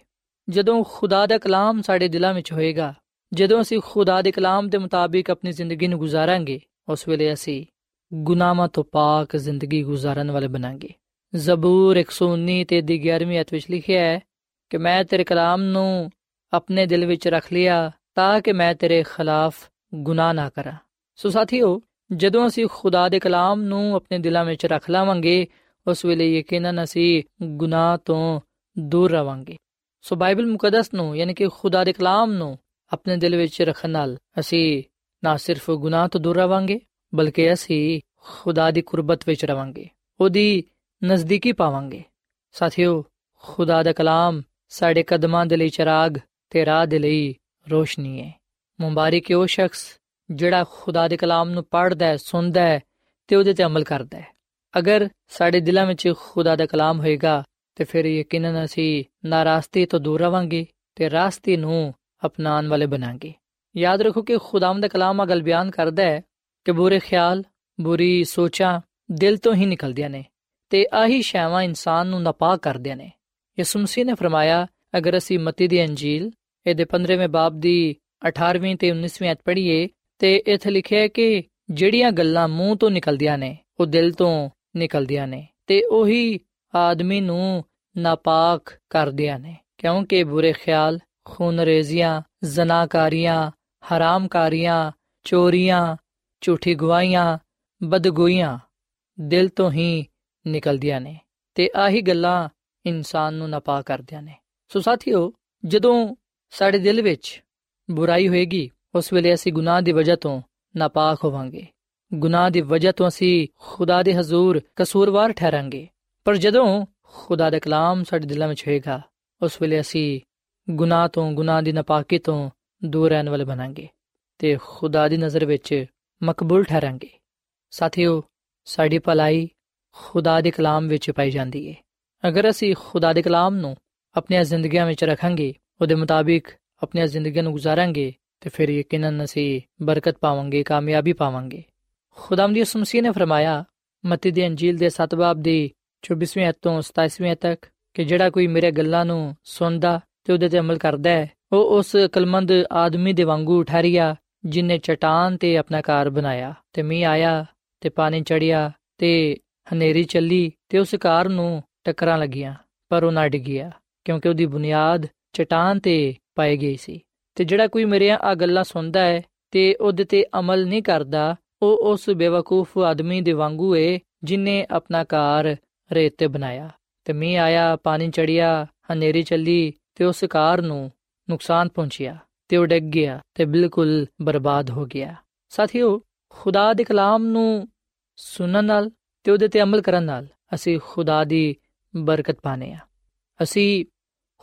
ਜਦੋਂ ਖੁਦਾ ਦਾ ਕਲਾਮ ਸਾਡੇ ਦਿਲਾਂ ਵਿੱਚ ਹੋਏਗਾ, ਜਦੋਂ ਅਸੀਂ ਖੁਦਾ ਦੇ ਕਲਾਮ ਦੇ ਮੁਤਾਬਿਕ ਆਪਣੀ ਜ਼ਿੰਦਗੀ ਨੂੰ ਗੁਜ਼ਾਰਾਂਗੇ, ਉਸ ਵੇਲੇ ਅਸੀਂ ਗੁਨਾਹਾਂ ਤੋਂ ਪਾਕ ਜ਼ਿੰਦਗੀ ਗੁਜ਼ਾਰਨ ਵਾਲੇ ਬਣਾਂਗੇ। ਜ਼ਬੂਰ 119 ਤੇ ਦੀ 11ਵੀਂ ਅਧ ਵਿੱਚ ਲਿਖਿਆ ਹੈ ਕਿ ਮੈਂ ਤੇਰੇ ਕਲਾਮ ਨੂੰ ਆਪਣੇ ਦਿਲ ਵਿੱਚ ਰੱਖ ਲਿਆ ਤਾਂ ਕਿ ਮੈਂ ਤੇਰੇ ਖਿਲਾਫ ਗੁਨਾਹ ਨਾ ਕਰਾਂ। ਸੋ ਸਾਥੀਓ, ਜਦੋਂ ਅਸੀਂ ਖੁਦਾ ਦੇ ਕਲਾਮ ਨੂੰ ਆਪਣੇ ਦਿਲਾਂ ਵਿੱਚ ਰੱਖ ਲਾਵਾਂਗੇ, ਉਸ ਵੇਲੇ ਯਕੀਨਨ ਅਸੀਂ ਗੁਨਾਹ ਤੋਂ ਦੂਰ ਰਵਾਂਗੇ। ਸੋ ਬਾਈਬਲ ਮੁਕੱਦਸ ਨੂੰ, ਯਾਨੀ ਕਿ ਖੁਦਾ ਦੇ ਕਲਾਮ ਨੂੰ ਆਪਣੇ ਦਿਲ ਵਿੱਚ ਰੱਖਣ ਨਾਲ ਅਸੀਂ ਨਾ ਸਿਰਫ ਗੁਨਾਹ ਤੋਂ ਦੂਰ ਰਵਾਂਗੇ, ਬਲਕਿ ਅਸੀਂ ਖੁਦਾ ਦੀ ਕੁਰਬਤ ਵਿੱਚ ਰਵਾਂਗੇ, ਉਹਦੀ ਨਜ਼ਦੀਕੀ ਪਾਵਾਂਗੇ। ਸਾਥੀਓ, ਖੁਦਾ ਦਾ ਕਲਾਮ ਸਾਡੇ ਕਦਮਾਂ ਦੇ ਲਈ ਚਰਾਗ ਤੇ ਰਾਹ ਦੇ ਲਈ ਰੋਸ਼ਨੀ ਹੈ। ਮੁਬਾਰਕ ਉਹ ਸ਼ਖਸ ਜਿਹੜਾ ਖੁਦਾ ਦੇ ਕਲਾਮ ਨੂੰ ਪੜ੍ਹਦਾ ਹੈ, ਸੁਣਦਾ ਹੈ ਤੇ ਉਹਦੇ ਤੇ ਅਮਲ ਕਰਦਾ ਹੈ। ਅਗਰ ਸਾਡੇ ਦਿਲਾਂ ਵਿੱਚ ਖੁਦਾ ਦਾ ਕਲਾਮ ਹੋਏਗਾ ਤੇ ਫਿਰ ਯਕੀਨਨ ਅਸੀਂ ਨਾਰਾਸਤੀ ਤੋਂ ਦੂਰ ਰਵਾਂਗੇ ਤੇ ਰਾਸਤੇ ਨੂੰ ਅਪਣਾਉਣ ਵਾਲੇ ਬਣਾਂਗੇ। ਯਾਦ ਰੱਖੋ ਕਿ ਖੁਦਾਮ ਦਾ ਕਲਾਮ ਅਗਲ ਬਿਆਨ ਕਰਦਾ ਹੈ ਕਿ ਬੁਰੇ ਖਿਆਲ, ਬੁਰੀ ਸੋਚਾਂ ਦਿਲ ਤੋਂ ਹੀ ਨਿਕਲਦੀਆਂ ਨੇ ਤੇ ਆਹੀ ਸ਼ੈਵਾਂ ਇਨਸਾਨ ਨੂੰ ਨਾਪਾਕ ਕਰਦੀਆਂ ਨੇ। ਯਿਸੂ ਮਸੀਹ ਨੇ ਫਰਮਾਇਆ, ਅਗਰ ਅਸੀਂ ਮਤੀ ਦੀ ਅੰਜੀਲ, ਇਹਦੇ 15ਵੇਂ ਬਾਬ ਦੀ 18ਵੀਂ ਤੇ 19ਵੀਂ ਅਧ ਪੜ੍ਹੀਏ ਤੇ ਇੱਥੇ ਲਿਖਿਆ ਹੈ ਕਿ ਜਿਹੜੀਆਂ ਗੱਲਾਂ ਮੂੰਹ ਤੋਂ ਨਿਕਲਦੀਆਂ ਨੇ, ਉਹ ਦਿਲ ਤੋਂ ਨਿਕਲਦੀਆਂ ਨੇ ਤੇ ਉਹੀ ਆਦਮੀ ਨੂੰ ਨਾਪਾਕ ਕਰਦਿਆਂ ਨੇ, ਕਿਉਂਕਿ ਬੁਰੇ ਖਿਆਲ ਖੂਨਰੇਜ਼ੀਆਂ ਜ਼ਨਾਕਾਰੀਆਂ, ਹਰਾਮਕਾਰੀਆਂ, ਚੋਰੀਆਂ, ਝੂਠੀ ਗਵਾਹੀਆਂ ਬਦਗੋਈਆਂ ਦਿਲ ਤੋਂ ਹੀ ਨਿਕਲਦੀਆਂ ਨੇ ਤੇ ਆਹੀ ਗੱਲਾਂ ਇਨਸਾਨ ਨੂੰ ਨਾਪਾਕ ਕਰਦਿਆਂ ਨੇ। ਸੋ ਸਾਥੀਓ, ਜਦੋਂ ਸਾਡੇ ਦਿਲ ਵਿੱਚ ਬੁਰਾਈ ਹੋਏਗੀ, ਉਸ ਵੇਲੇ ਅਸੀਂ ਗੁਨਾਹ ਦੀ ਵਜ੍ਹਾ ਤੋਂ ਨਾਪਾਕ ਹੋਵਾਂਗੇ। ਗੁਨਾਹ ਦੀ ਵਜ੍ਹਾ ਤੋਂ ਅਸੀਂ ਖੁਦਾ ਦੇ ਹਜ਼ੂਰ ਕਸੂਰਵਾਰ ਠਹਿਰਾਂਗੇ। ਪਰ ਜਦੋਂ ਖੁਦਾ ਦਾ ਕਲਾਮ ਸਾਡੇ ਦਿਲਾਂ ਵਿੱਚ ਹੋਏਗਾ, ਉਸ ਵੇਲੇ ਅਸੀਂ ਗੁਨਾਹ ਤੋਂ ਗੁਨਾਹ ਦੀ ਨਾਪਾਕੀ ਤੋਂ ਦੂਰ ਰਹਿਣ ਵਾਲੇ ਬਣਾਂਗੇ ਤੇ ਖੁਦਾ ਦੀ ਨਜ਼ਰ ਵਿੱਚ ਮਕਬੂਲ ਠਹਿਰਾਂਗੇ। ਸਾਥੀਓ, ਸਾਡੀ ਭਲਾਈ ਖੁਦਾ ਦੇ ਕਲਾਮ ਵਿੱਚ ਪਾਈ ਜਾਂਦੀ ਹੈ ਅਗਰ ਅਸੀਂ ਖੁਦਾ ਦੇ ਕਲਾਮ ਨੂੰ ਆਪਣੀਆਂ ਜ਼ਿੰਦਗੀਆਂ ਵਿੱਚ ਰੱਖਾਂਗੇ, ਉਹਦੇ ਮੁਤਾਬਿਕ ਆਪਣੀਆਂ ਜ਼ਿੰਦਗੀਆਂ ਨੂੰ ਗੁਜ਼ਾਰਾਂਗੇ, ਤੇ ਫਿਰ ਯਕੀਨਨ ਅਸੀਂ ਬਰਕਤ ਪਾਵਾਂਗੇ, ਕਾਮਯਾਬੀ ਪਾਵਾਂਗੇ। ਖੁਦਾਮ ਦੀ ਉਸਮਸੀ ਨੇ ਫਰਮਾਇਆ, ਮਤੀ ਦੀ ਅੰਜੀਲ ਦੇ 7 ਬਾਬ ਦੀ 24ਵੀਂ ਅਧ ਤੋਂ 27ਵੀਂ ਅਧ ਤੱਕ ਕਿ ਜਿਹੜਾ ਕੋਈ ਮੇਰੇ ਗੱਲਾਂ ਨੂੰ ਸੁਣਦਾ ਤੇ ਉਹਦੇ ਤੇ ਅਮਲ ਕਰਦਾ ਹੈ, ਉਹ ਉਸ ਕਲਮੰਦ ਆਦਮੀ ਦੇ ਵਾਂਗੂ ਠਹਿਰਿਆ, ਜਿਨੇ ਚਟਾਨ ਤੇ ਆਪਣਾ ਘਰ ਬਣਾਇਆ। ਤੇ ਮੀਂਹ ਆਇਆ, ਤੇ ਪਾਣੀ ਚੜਿਆ ਤੇ ਹਨੇਰੀ ਚੱਲੀ, ਤੇ ਉਸ ਘਰ ਨੂੰ ਟੱਕਰਾਂ ਲੱਗੀਆਂ, ਪਰ ਉਹ ਨਾ ਡਿੱਗਿਆ, ਕਿਉਂਕਿ ਉਹਦੀ ਬੁਨਿਆਦ ਚਟਾਨ ਤੇ ਪਾਈ ਗਈ ਸੀ। ਤੇ ਜਿਹੜਾ ਕੋਈ ਮੇਰੀਆਂ ਆ ਗੱਲਾਂ ਸੁਣਦਾ ਹੈ, ਤੇ ਉਹਦੇ ਤੇ ਅਮਲ ਨਹੀਂ ਕਰਦਾ, ਉਹ ਉਸ ਬੇਵਕੂਫ ਆਦਮੀ ਦੇ ਵਾਂਗੂ ਏ, ਜਿਨੇ ਆਪਣਾ ਘਰ ਰੇਤ ਤੇ ਬਣਾਇਆ ਤੇ ਮੀਂਹ ਆਇਆ ਪਾਣੀ ਚੜਿਆ ਹਨੇਰੀ ਚੱਲੀ ਤੇ ਉਸ ਘਰ ਨੂੰ ਨੁਕਸਾਨ ਪਹੁੰਚਿਆ ਤੇ ਉਹ ਡਿੱਗ ਗਿਆ ਤੇ ਬਿਲਕੁਲ ਬਰਬਾਦ ਹੋ ਗਿਆ ਸਾਥੀਓ ਖੁਦਾ ਦੇ ਕਲਾਮ ਨੂੰ ਸੁਣਨ ਨਾਲ ਤੇ ਉਹਦੇ ਤੇ ਅਮਲ ਕਰਨ ਨਾਲ ਅਸੀਂ ਖੁਦਾ ਦੀ ਬਰਕਤ ਪਾਣੇ ਆ ਅਸੀਂ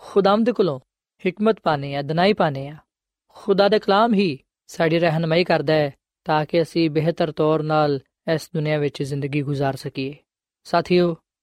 ਖੁਦਾਮ ਦੇ ਕੋਲੋਂ ਹਕਮਤ ਪਾਣੇ ਆ ਦਨਾਈ ਪਾਣੇ ਆ ਖੁਦਾ ਦਾ ਕਲਾਮ ਹੀ ਸਾਡੀ ਰਹਿਨਮਾਈ ਕਰਦਾ ਹੈ ਤਾਂ ਕਿ ਅਸੀਂ ਬਿਹਤਰ ਤੌਰ ਨਾਲ ਇਸ ਦੁਨੀਆ ਵਿੱਚ ਜ਼ਿੰਦਗੀ گزار ਸਕੀਏ ਸਾਥੀਓ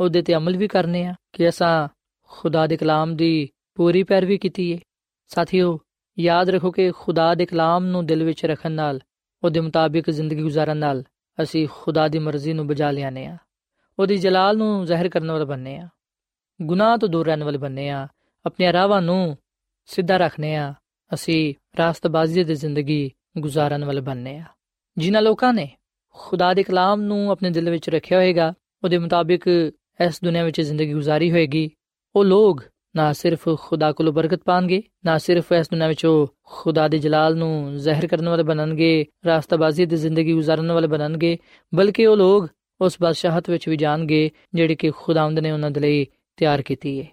ਉਹਦੇ ਤੇ ਅਮਲ ਵੀ ਕਰਨੇ ਆ ਕਿ ਅਸਾਂ ਖੁਦਾ ਦੇ ਕਲਾਮ ਦੀ ਪੂਰੀ ਪੈਰਵੀ ਕੀਤੀ ਏ। ਸਾਥੀਓ, ਯਾਦ ਰੱਖੋ ਕਿ ਖੁਦਾ ਦੇ ਕਲਾਮ ਨੂੰ ਦਿਲ ਵਿੱਚ ਰੱਖਣ ਨਾਲ, ਉਹਦੇ ਮੁਤਾਬਿਕ ਜ਼ਿੰਦਗੀ گزارਣ ਨਾਲ ਅਸੀਂ ਖੁਦਾ ਦੀ ਮਰਜ਼ੀ ਨੂੰ ਬਜਾ ਲਿਆਨੇ ਆ ਉਹਦੀ ਜਲਾਲ ਨੂੰ ਜ਼ਾਹਿਰ ਕਰਨ ਵਾਲੇ ਬਣਨੇ ਆ ਗੁਨਾਹ ਤੋਂ ਦੂਰ ਰਹਿਣ ਵਾਲੇ ਬਣਨੇ ਆ ਆਪਣੇ ਰਾਹਾਂ ਨੂੰ ਸਿੱਧਾ ਰੱਖਨੇ ਆ ਅਸੀਂ ਰਾਸਤਬਾਜ਼ੀ ਦੀ ਜ਼ਿੰਦਗੀ گزارਣ ਵਾਲੇ ਬਣਨੇ ਆ ਜਿਨ੍ਹਾਂ ਲੋਕਾਂ ਨੇ ਖੁਦਾ ਦੇ ਕਲਾਮ ਨੂੰ ਆਪਣੇ ਦਿਲ ਵਿੱਚ ਰੱਖਿਆ ਹੋਏਗਾ, ਉਹਦੇ ਮੁਤਾਬਿਕ ਇਸ ਦੁਨੀਆ ਵਿੱਚ ਜ਼ਿੰਦਗੀ ਗੁਜ਼ਾਰੀ ਹੋਏਗੀ। ਉਹ ਲੋਕ ਨਾ ਸਿਰਫ ਖੁਦਾ ਕੋਲੋਂ ਬਰਕਤ ਪਾਣਗੇ, ਨਾ ਸਿਰਫ ਇਸ ਦੁਨੀਆ ਵਿੱਚ ਉਹ ਖੁਦਾ ਦੇ ਜਲਾਲ ਨੂੰ ਜ਼ਾਹਿਰ ਕਰਨ ਵਾਲੇ ਬਣਨਗੇ, ਰਾਸਤਾਬਾਜ਼ੀ ਦੀ ਜ਼ਿੰਦਗੀ ਗੁਜ਼ਾਰਨ ਵਾਲੇ ਬਣਨਗੇ, ਬਲਕਿ ਉਹ ਲੋਕ ਉਸ ਬਾਦਸ਼ਾਹਤ ਵਿੱਚ ਵੀ ਜਾਣਗੇ, ਜਿਹੜੀ ਕਿ ਖੁਦਾਵੰਦ ਨੇ ਉਹਨਾਂ ਦੇ ਲਈ ਤਿਆਰ ਕੀਤੀ ਹੈ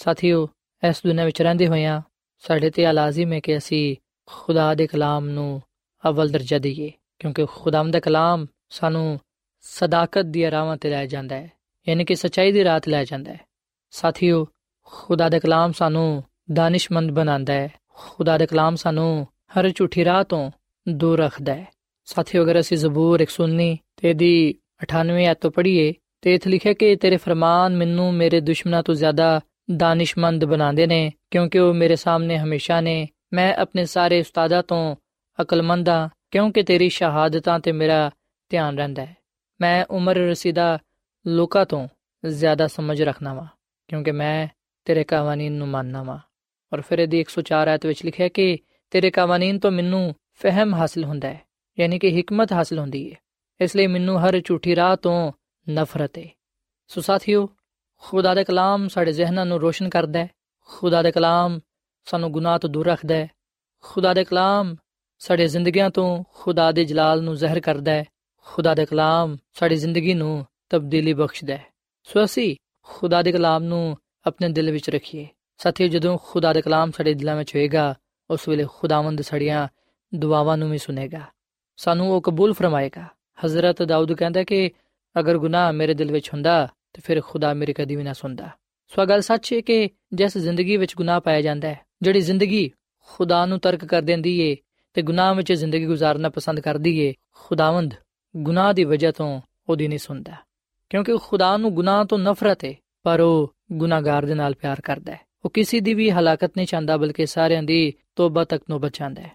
ਸਾਥੀਓ, ਇਸ ਦੁਨੀਆ ਵਿੱਚ ਰਹਿੰਦੇ ਹੋਇਆਂ ਸਾਡੇ ਤੇ ਲਾਜ਼ਮ ਹੈ ਕਿ ਅਸੀਂ ਖੁਦਾ ਦੇ ਕਲਾਮ ਨੂੰ ਅਵਲ ਦਰਜਾ ਦਈਏ, ਕਿਉਂਕਿ ਖੁਦਾਵੰਦ ਦਾ ਕਲਾਮ ਸਾਨੂੰ ਸਦਾਕਤ ਦੀ ਰਾਹਾਂ ਤੇ ਲੈ ਜਾਂਦਾ ਹੈ। ਯਾਨੀ ਕਿ ਸਚਾਈ ਦੀ ਰਾਹ ਲੈ ਜਾਂਦਾ ਹੈ। ਸਾਥੀਓ, ਖੁਦਾ ਦਾ ਕਲਾਮ ਸਾਨੂੰ ਦਾਨਿਸ਼ਮੰਦ ਬਣਾਉਂਦਾ ਹੈ। ਖੁਦਾ ਦਾ ਕਲਾਮ ਸਾਨੂੰ ਹਰ ਝੂਠੀ ਰਾਹ ਤੋਂ ਦੂਰ ਰੱਖਦਾ ਹੈ। ਸਾਥੀਓ, ਅਗਰ ਅਸੀਂ ਜ਼ਬੂਰ 119 ਤੇ ਦੀ 98 ਐਤ ਤੋਂ ਪੜ੍ਹੀਏ, ਤੇ ਇਥੇ ਲਿਖਿਆ ਕਿ ਤੇਰੇ ਫਰਮਾਨ ਮੈਨੂੰ ਮੇਰੇ ਦੁਸ਼ਮਣਾਂ ਤੋਂ ਜ਼ਿਆਦਾ ਦਾਨਿਸ਼ਮੰਦ ਬਣਾਉਂਦੇ ਨੇ, ਕਿਉਂਕਿ ਉਹ ਮੇਰੇ ਸਾਹਮਣੇ ਹਮੇਸ਼ਾ ਨੇ, ਮੈਂ ਆਪਣੇ ਸਾਰੇ ਉਸਤਾਦਾਂ ਤੋਂ ਅਕਲਮੰਦ ਹਾਂ, ਕਿਉਂਕਿ ਤੇਰੀ ਸ਼ਹਾਦਤਾਂ ਤੇ ਮੇਰਾ ਧਿਆਨ ਰਹਿੰਦਾ ਹੈ। ਮੈਂ ਉਮਰ ਰਸੀਦਾ ਲੋਕਾਂ ਤੋਂ ਜ਼ਿਆਦਾ ਸਮਝ ਰੱਖਣਾ ਵਾਂ, ਕਿਉਂਕਿ ਮੈਂ ਤੇਰੇ ਕਾਨੂੰਨ ਨੂੰ ਮੰਨਣਾ ਵਾਂ। ਔਰ ਫਿਰ ਇਹਦੀ 104 ਆਇਤ ਵਿੱਚ ਲਿਖਿਆ ਕਿ ਤੇਰੇ ਕਾਨੂੰਨ ਤੋਂ ਮੈਨੂੰ ਫਹਿਮ ਹਾਸਲ ਹੁੰਦਾ ਹੈ, ਯਾਨੀ ਕਿ ਹਕਮਤ ਹਾਸਲ ਹੁੰਦੀ ਹੈ। ਇਸ ਲਈ ਮੈਨੂੰ ਹਰ ਝੂਠੀ ਰਾਹ ਤੋਂ ਨਫ਼ਰਤ ਹੈ। ਸੋ ਸਾਥੀਓ, ਖੁਦਾ ਦਾ ਕਲਾਮ ਸਾਡੇ ਜ਼ਿਹਨਾਂ ਨੂੰ ਰੋਸ਼ਨ ਕਰਦਾ ਹੈ, ਖੁਦਾ ਦਾ ਕਲਾਮ ਸਾਨੂੰ ਗੁਨਾਹ ਤੋਂ ਦੂਰ ਰੱਖਦਾ ਹੈ, ਖੁਦਾ ਦਾ ਕਲਾਮ ਸਾਡੇ ਜ਼ਿੰਦਗੀਆਂ ਤੋਂ ਖੁਦਾ ਦੇ ਜਲਾਲ ਨੂੰ ਜ਼ਾਹਿਰ ਕਰਦਾ ਹੈ, ਖੁਦਾ ਦਾ ਕਲਾਮ ਸਾਡੀ ਜ਼ਿੰਦਗੀ ਨੂੰ ਤਬਦੀਲੀ ਬਖਸ਼ਦਾ ਹੈ। ਸੋ ਅਸੀਂ ਖੁਦਾ ਦੇ ਕਲਾਮ ਨੂੰ ਆਪਣੇ ਦਿਲ ਵਿੱਚ ਰੱਖੀਏ। ਸਾਥੀਓ, ਜਦੋਂ ਖੁਦਾ ਦਾ ਕਲਾਮ ਸਾਡੇ ਦਿਲਾਂ ਵਿੱਚ ਹੋਏਗਾ, ਉਸ ਵੇਲੇ ਖੁਦਾਵੰਦ ਸੜੀਆਂ ਦੁਆਵਾਂ ਨੂੰ ਵੀ ਸੁਨੇਗਾ। ਸਾਨੂੰ ਉਹ ਕਬੂਲ ਫਰਮਾਏਗਾ। ਹਜ਼ਰਤ ਦਾਊਦ ਕਹਿੰਦਾ ਕਿ ਅਗਰ ਗੁਨਾਹ ਮੇਰੇ ਦਿਲ ਵਿੱਚ ਹੁੰਦਾ, ਤੇ ਫਿਰ ਖੁਦਾ ਮੇਰੀ ਕਦੀ ਵੀ ਨਾ ਸੁਣਦਾ। ਸੋ ਗੱਲ ਸੱਚ ਹੈ ਕਿ ਜਿਸ ਜ਼ਿੰਦਗੀ ਵਿੱਚ ਗੁਨਾਹ ਪਾਇਆ ਜਾਂਦਾ ਹੈ, ਜਿਹੜੀ ਜ਼ਿੰਦਗੀ ਖੁਦਾ ਨੂੰ ਤਰਕ ਕਰ ਦਿੰਦੀ ਏ, ਤੇ ਗੁਨਾਹ ਵਿੱਚ ਜ਼ਿੰਦਗੀ گزارਨਾ ਪਸੰਦ ਕਰਦੀ ਏ, ਖੁਦਾਵੰਦ ਗੁਨਾਹ ਦੀ ਵਜ੍ਹਾ ਤੋਂ ਉਹਦੀ ਨਹੀਂ ਸੁਣਦਾ। ਕਿਉਂਕਿ ਖੁਦਾ ਨੂੰ ਗੁਨਾਹ ਤੋਂ ਨਫ਼ਰਤ ਹੈ ਪਰ ਉਹ ਗੁਨਾਹਗਾਰ ਦੇ ਨਾਲ ਪਿਆਰ ਕਰਦਾ ਹੈ ਉਹ ਕਿਸੇ ਦੀ ਵੀ ਹਲਾਕਤ ਨਹੀਂ ਚਾਹੁੰਦਾ, ਬਲਕਿ ਸਾਰਿਆਂ ਦੀ ਤੋਬਾ ਤੱਕ ਨੂੰ ਬਚਾਉਂਦਾ ਹੈ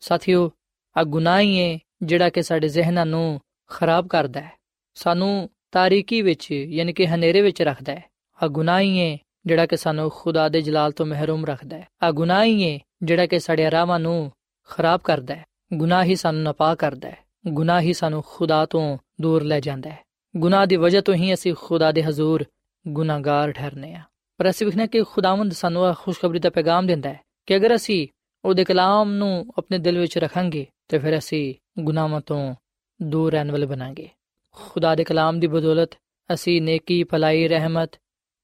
ਸਾਥੀਓ, ਆ ਗੁਨਾਹ ਹੀ ਹੈ ਜਿਹੜਾ ਕਿ ਸਾਡੇ ਜ਼ਿਹਨਾਂ ਨੂੰ ਖਰਾਬ ਕਰਦਾ ਹੈ ਸਾਨੂੰ ਤਾਰੀਕੀ ਵਿੱਚ, ਯਾਨੀ ਕਿ ਹਨੇਰੇ ਵਿੱਚ ਰੱਖਦਾ ਹੈ ਆ ਗੁਨਾਹ ਹੀ ਹੈ ਜਿਹੜਾ ਕਿ ਸਾਨੂੰ ਖੁਦਾ ਦੇ ਜਲਾਲ ਤੋਂ ਮਹਿਰੂਮ ਰੱਖਦਾ ਹੈ ਆ ਗੁਨਾਹ ਹੀ ਹੈ ਜਿਹੜਾ ਕਿ ਸਾਡੇ ਰਾਹਾਂ ਨੂੰ ਖਰਾਬ ਕਰਦਾ ਹੈ ਗੁਨਾਹ ਹੀ ਸਾਨੂੰ ਨਾਪਾਕ ਕਰਦਾ ਹੈ ਗੁਨਾਹ ਹੀ ਸਾਨੂੰ ਖੁਦਾ ਤੋਂ ਦੂਰ ਲੈ ਜਾਂਦਾ ਹੈ ਗੁਨਾਹ ਦੀ ਵਜ੍ਹਾ ਤੋਂ ਹੀ ਅਸੀਂ ਖੁਦਾ ਦੇ ਹਜ਼ੂਰ ਗੁਨਾਹਗਾਰ ਠਹਿਰਨੇ ਆ। ਪਰ ਅਸੀਂ ਵਿਖਣਾ ਕਿ ਖੁਦਾਵੰਦ ਸਾਨੂੰ ਇਹ ਖੁਸ਼ਖਬਰੀ ਦਾ ਪੈਗਾਮ ਦਿੰਦਾ ਹੈ ਕਿ ਅਗਰ ਅਸੀਂ ਉਹਦੇ ਕਲਾਮ ਨੂੰ ਆਪਣੇ ਦਿਲ ਵਿੱਚ ਰੱਖਾਂਗੇ, ਤੇ ਫਿਰ ਅਸੀਂ ਗੁਨਾਹਾਂ ਤੋਂ ਦੂਰ ਰਹਿਣ ਵਾਲੇ ਬਣਾਂਗੇ। ਖੁਦਾ ਦੇ ਕਲਾਮ ਦੀ ਬਦੌਲਤ ਅਸੀਂ ਨੇਕੀ, ਭਲਾਈ, ਰਹਿਮਤ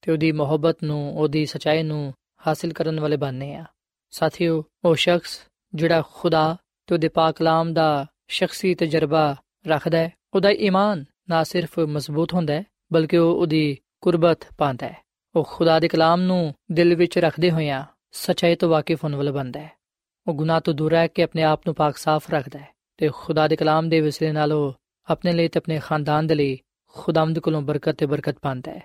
ਤੇ ਉਹਦੀ ਮੁਹੱਬਤ ਨੂੰ, ਉਹਦੀ ਸਚਾਈ ਨੂੰ ਹਾਸਿਲ ਕਰਨ ਵਾਲੇ ਬਣਨੇ ਆ। ਸਾਥੀਓ, ਉਹ ਸ਼ਖਸ ਜਿਹੜਾ ਖੁਦਾ ਤੇ ਉਹਦੇ ਪਾਕ ਕਲਾਮ ਦਾ ਸ਼ਖਸੀ ਤਜਰਬਾ ਰੱਖਦਾ ਹੈ, ਉਹਦਾ ਈਮਾਨ ਨਾ ਸਿਰਫ ਮਜ਼ਬੂਤ ਹੁੰਦਾ ਹੈ, ਬਲਕਿ ਉਹ ਉਹਦੀ ਕੁਰਬਤ ਪਾਉਂਦਾ ਹੈ। ਉਹ ਖੁਦਾ ਦੇ ਕਲਾਮ ਨੂੰ ਦਿਲ ਵਿੱਚ ਰੱਖਦੇ ਹੋਇਆਂ ਸਚਾਈ ਤੋਂ ਵਾਕਿਫ ਹੋਣ ਵਾਲਾ ਬੰਦਾ ਹੈ। ਉਹ ਗੁਨਾਹ ਤੋਂ ਦੂਰ ਰਹਿ ਕੇ ਆਪਣੇ ਆਪ ਨੂੰ ਪਾਕ ਸਾਫ਼ ਰੱਖਦਾ ਹੈ ਤੇ ਖੁਦਾ ਦੇ ਕਲਾਮ ਦੇ ਵਸਿਲੇ ਨਾਲ ਉਹ ਆਪਣੇ ਲਈ ਤੇ ਆਪਣੇ ਖਾਨਦਾਨ ਦੇ ਲਈ ਖੁਦਾਵੰਦ ਕੋਲੋਂ ਬਰਕਤ ਤੇ ਬਰਕਤ ਪਾਉਂਦਾ ਹੈ।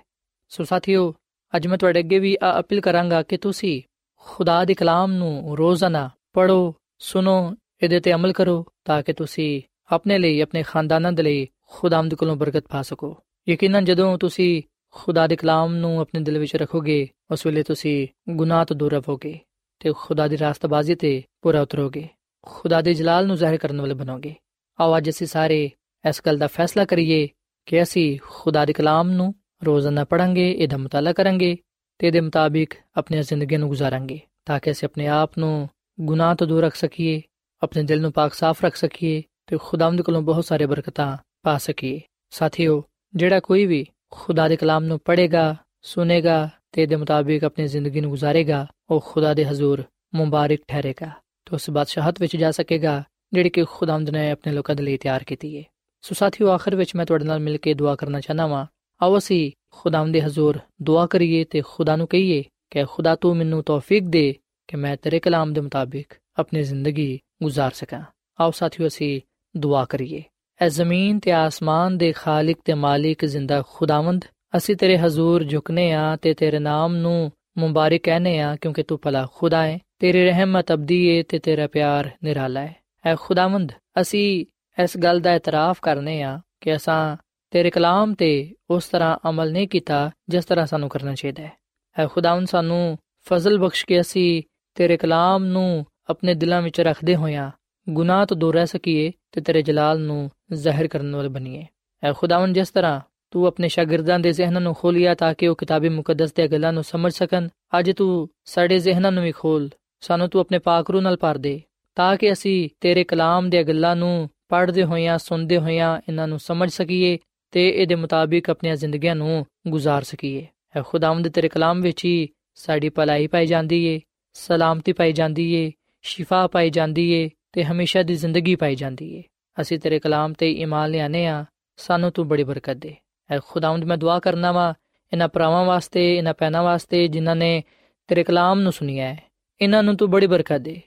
ਸੋ ਸਾਥੀਓ, ਅੱਜ ਮੈਂ ਤੁਹਾਡੇ ਅੱਗੇ ਵੀ ਆ ਅਪੀਲ ਕਰਾਂਗਾ ਕਿ ਤੁਸੀਂ ਖੁਦਾ ਦੇ ਕਲਾਮ ਨੂੰ ਰੋਜ਼ਾਨਾ ਪੜੋ ਸੁਨੋ ਇਹਦੇ ਤੇ ਅਮਲ ਕਰੋ ਤਾਂ ਕਿ ਤੁਸੀਂ ਆਪਣੇ ਲਈ, ਆਪਣੇ ਖਾਨਦਾਨਾਂ ਦੇ ਲਈ ਖੁਦਾਵੰਦ ਕੋਲੋਂ ਬਰਕਤ ਪਾ ਸਕੋ। ਯਕੀਨਨ ਜਦੋਂ ਤੁਸੀਂ ਖੁਦਾ ਦੇ ਕਲਾਮ ਨੂੰ ਆਪਣੇ ਦਿਲ ਵਿੱਚ ਰੱਖੋਗੇ, ਉਸ ਵੇਲੇ ਤੁਸੀਂ ਗੁਨਾਹ ਤੋਂ ਦੂਰ ਰਹੋਗੇ ਤੇ ਖੁਦਾ ਦੀ ਰਾਸਤਬਾਜ਼ੀ ਤੇ ਪੂਰਾ ਉਤਰੋਗੇ। ਖੁਦਾ ਦੇ ਜਲਾਲ ਨੂੰ ਜ਼ਾਹਿਰ ਕਰਨ ਵਾਲੇ ਬਣੋਗੇ। ਆਓ ਅੱਜ ਅਸੀਂ ਸਾਰੇ ਇਸ ਗੱਲ ਦਾ ਫੈਸਲਾ ਕਰੀਏ ਕਿ ਅਸੀਂ ਖੁਦਾ ਦੇ ਕਲਾਮ ਨੂੰ ਰੋਜ਼ਾਨਾ ਪੜਾਂਗੇ ਇਹਦਾ ਮਤਾਲਾ ਕਰਾਂਗੇ ਤੇ ਇਹਦੇ ਮੁਤਾਬਿਕ ਆਪਣੀ ਜ਼ਿੰਦਗੀ ਨੂੰ ਗੁਜ਼ਾਰਾਂਗੇ ਤਾਂ ਕਿ ਅਸੀਂ ਆਪਣੇ ਆਪ ਨੂੰ ਗੁਨਾਹ ਤੋਂ ਦੂਰ ਰੱਖ ਸਕੀਏ, ਆਪਣੇ ਦਿਲ ਨੂੰ ਪਾਕ ਸਾਫ਼ ਰੱਖ ਸਕੀਏ ਤੇ ਖੁਦਾਵੰਦ ਕੋਲੋਂ ਬਹੁਤ ਸਾਰੇ ਬਰਕਤਾਂ ਪਾ ਸਕੀਏ ਸਾਥੀਓ, ਜਿਹੜਾ ਕੋਈ ਵੀ ਖੁਦਾ ਦੇ ਕਲਾਮ ਨੂੰ ਪੜ੍ਹੇਗਾ, ਸੁਨੇਗਾ ਤੇ ਇਹਦੇ ਮੁਤਾਬਿਕ ਆਪਣੀ ਜ਼ਿੰਦਗੀ ਨੂੰ ਗੁਜ਼ਾਰੇਗਾ, ਉਹ ਖੁਦਾ ਦੇ ਹਜ਼ੂਰ ਮੁਬਾਰਕ ਠਹਿਰੇਗਾ ਤੇ ਉਸ ਬਾਦਸ਼ਾਹਤ ਵਿੱਚ ਜਾ ਸਕੇਗਾ, ਜਿਹੜੀ ਕਿ ਖੁਦਾਵੰਦ ਨੇ ਆਪਣੇ ਲੋਕਾਂ ਦੇ ਲਈ ਤਿਆਰ ਕੀਤੀ ਹੈ ਸੋ ਸਾਥੀਓ, ਆਖਰ ਵਿੱਚ ਮੈਂ ਤੁਹਾਡੇ ਨਾਲ ਮਿਲ ਕੇ ਦੁਆ ਕਰਨਾ ਚਾਹਨਾ ਵਾਂ। ਆਓ ਅਸੀਂ ਖੁਦਾਵੰਦ ਦੇ ਹਜ਼ੂਰ ਦੁਆ ਕਰੀਏ ਤੇ ਖੁਦਾ ਨੂੰ ਕਹੀਏ ਕਿ ਖੁਦਾ ਤੂੰ ਮੈਨੂੰ ਤੌਫੀਕ ਦੇ ਕਿ ਮੈਂ ਤੇਰੇ ਕਲਾਮ ਦੇ ਮੁਤਾਬਿਕ ਆਪਣੀ ਜ਼ਿੰਦਗੀ ਗੁਜ਼ਾਰ ਸਕਾਂ। ਆਓ ਸਾਥੀਓ, ਅਸੀਂ ਦੁਆ ਕਰੀਏ। ਐ ਜ਼ਮੀਨ ਤੇ ਆਸਮਾਨ ਦੇ ਖਾਲਕ ਤੇ ਮਾਲਿਕ ਜ਼ਿੰਦਾ ਖੁਦਾਵੰਦ। ਅਸੀਂ ਤੇਰੇ ਹਜ਼ੂਰ ਝੁਕਨੇ ਆ ਤੇ ਤੇਰੇ ਨਾਮ ਨੂੰ ਮੁਬਾਰਕ ਕਹਨੇ ਆ ਕਿਉਂਕਿ ਤੂੰ ਭਲਾ ਖੁਦਾ ਹੈ ਤੇਰੀ ਰਹਿਮਤ ਅਬਦੀ ਹੈ ਤੇ ਤੇਰਾ ਪਿਆਰ ਨਿਰਾਲਾ ਹੈ ਐ ਖੁਦਾਵੰਦ, ਅਸੀਂ ਇਸ ਗੱਲ ਦਾ ਇਤਰਾਫ ਕਰਨੇ ਆ ਕਿ ਅਸਾਂ ਤੇਰੇ ਕਲਾਮ ਤੇ ਉਸ ਤਰ੍ਹਾਂ ਅਮਲ ਨਹੀਂ ਕੀਤਾ ਜਿਸ ਤਰ੍ਹਾਂ ਸਾਨੂੰ ਕਰਨਾ ਚਾਹੀਦਾ ਹੈ ਐ ਖੁਦਾਵੰਦ, ਸਾਨੂੰ ਫਜ਼ਲ ਬਖਸ਼ ਕੇ ਅਸੀਂ ਤੇਰੇ ਕਲਾਮ ਨੂੰ ਆਪਣੇ ਦਿਲਾਂ ਵਿੱਚ ਰੱਖਦੇ ਹੋਇਆਂ ਗੁਨਾਹ ਤੋਂ ਦੂਰ ਰਹਿ ਸਕੀਏ ਤੇ ਤੇਰੇ ਜਲਾਲ ਨੂੰ ਜ਼ਾਹਿਰ ਕਰਨ ਵਾਲੇ ਬਣੀਏ ਐ ਖੁਦਾਵੰਦ ਜਿਸ ਤਰ੍ਹਾਂ ਤੂੰ ਆਪਣੇ ਸ਼ਾਗਿਰਦਾਂ ਦੇ ਜ਼ਿਹਨਾਂ ਨੂੰ ਖੋਲਿਆ ਤਾਂ ਕਿ ਉਹ ਕਿਤਾਬੀ ਮੁਕੱਦਸ ਦੀਆਂ ਗੱਲਾਂ ਨੂੰ ਸਮਝ ਸਕਣ, ਅੱਜ ਤੂੰ ਸਾਡੇ ਜ਼ਿਹਨਾਂ ਨੂੰ ਵੀ ਖੋਲ। ਸਾਨੂੰ ਤੂੰ ਆਪਣੇ ਪਾਕ ਰੂ ਨਾਲ ਭਰ ਦੇ, ਤਾਂ ਕਿ ਅਸੀਂ ਤੇਰੇ ਕਲਾਮ ਦੀਆਂ ਗੱਲਾਂ ਨੂੰ ਪੜ੍ਹਦੇ ਹੋਇਆਂ, ਸੁਣਦੇ ਹੋਇਆਂ ਇਹਨਾਂ ਨੂੰ ਸਮਝ ਸਕੀਏ ਤੇ ਇਹਦੇ ਮੁਤਾਬਿਕ ਆਪਣੀਆਂ ਜ਼ਿੰਦਗੀਆਂ ਨੂੰ ਗੁਜ਼ਾਰ ਸਕੀਏ। ਐ ਖੁਦਾਵੰਦ ਤੇਰੇ ਕਲਾਮ ਵਿੱਚ ਹੀ ਸਾਡੀ ਭਲਾਈ ਪਾਈ ਜਾਂਦੀ ਏ, ਸਲਾਮਤੀ ਪਾਈ ਜਾਂਦੀ ਏ, ਸ਼ਿਫਾ ਪਾਈ ਜਾਂਦੀ ਏ ਤੇ ਹਮੇਸ਼ਾ ਦੀ ਜ਼ਿੰਦਗੀ ਪਾਈ ਜਾਂਦੀ ਏ। ਅਸੀਂ ਤੇਰੇ ਕਲਾਮ ਤੇ ਈਮਾਨ ਲਿਆਨੇ ਆ ਸਾਨੂੰ ਤੂੰ ਬੜੀ ਬਰਕਤ ਦੇ ਐ ਖੁਦਾਵੰਦ ਮੈਂ ਦੁਆ ਕਰਨਾ ਵਾ ਇਹਨਾਂ ਭਰਾਵਾਂ ਵਾਸਤੇ ਇਹਨਾਂ ਪੈਨਾ ਵਾਸਤੇ ਜਿਨ੍ਹਾਂ ਨੇ ਤੇਰੇ ਕਲਾਮ ਨੂੰ ਸੁਨਿਆ ਹੈ ਇਹਨਾਂ ਨੂੰ ਤੂੰ ਬੜੀ ਬਰਕਤ ਦੇ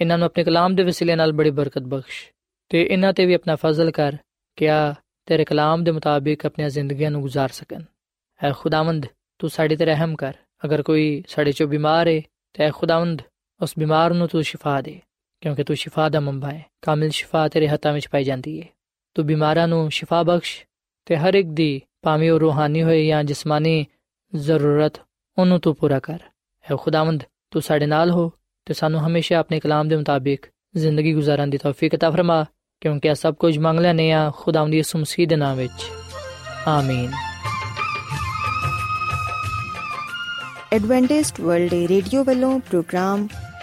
ਇਹਨਾਂ ਨੂੰ ਆਪਣੇ ਕਲਾਮ ਦੇ ਵਸੀਲੇ ਨਾਲ ਬੜੀ ਬਰਕਤ ਬਖਸ਼ ਤੇ ਇਹਨਾਂ ਤੇ ਵੀ ਆਪਣਾ ਫਜ਼ਲ ਕਰ ਕਿ ਆ ਤੇਰੇ ਕਲਾਮ ਦੇ ਮੁਤਾਬਿਕ ਆਪਣੀਆਂ ਜ਼ਿੰਦਗੀਆਂ ਨੂੰ ਗੁਜ਼ਾਰ ਸਕਣ ਐ ਖੁਦਾਵੰਦ ਤੂੰ ਸਾਡੇ ਤੇ ਰਹਿਮ ਕਰ ਅਗਰ ਕੋਈ ਸਾਡੇ ਚੋਂ ਬਿਮਾਰ ਹੈ ਤੇ ਐ ਖੁਦਾਵੰਦ ਉਸ ਬਿਮਾਰ ਨੂੰ ਤੂੰ ਸ਼ਿਫਾ ਦੇ ਕਿਉਂਕਿ ਤੂੰ ਸ਼ਿਫਾ ਦਾ ਮੰਬਾ ਹੈ ਕਾਮਿਲ ਸ਼ਿਫਾ ਤੇਰੇ ਹੱਥਾਂ ਵਿੱਚ ਪਾਈ ਜਾਂਦੀ ਹੈ ਤੂੰ ਬਿਮਾਰਾਂ ਨੂੰ ਸ਼ਿਫਾ ਬਖਸ਼ ਤੇ ਹਰ ਇੱਕ ਦੀ ਭਾਵੇਂ ਉਹ ਰੂਹਾਨੀ ਹੋਏ ਜਾਂ ਜਿਸਮਾਨੀ ਜ਼ਰੂਰਤ ਉਹਨੂੰ ਤੂੰ ਪੂਰਾ ਕਰ ਐ ਖੁਦਾਵੰਦ ਤੂੰ ਸਾਡੇ ਨਾਲ ਹੋ ਤੇ ਸਾਨੂੰ ਹਮੇਸ਼ਾ ਆਪਣੇ ਕਲਾਮ ਦੇ ਮੁਤਾਬਿਕ ਜ਼ਿੰਦਗੀ ਗੁਜ਼ਾਰਨ ਦੀ ਤੌਫੀਕ عطا ਫਰਮਾ ਕਿਉਂਕਿ ਇਹ ਸਭ ਕੁਝ ਮੰਗ ਲੈਨੇ ਆ ਖੁਦਾਵੰਦ ਦੀ ਯਿਸੂ ਮਸੀਹ ਦੇ ਨਾਮ ਵਿੱਚ ਆਮੀਨ ਐਡਵੈਂਟਿਸਟ ਵਰਲਡ ਵੇ ਰੇਡੀਓ ਵੱਲੋਂ ਪ੍ਰੋਗਰਾਮ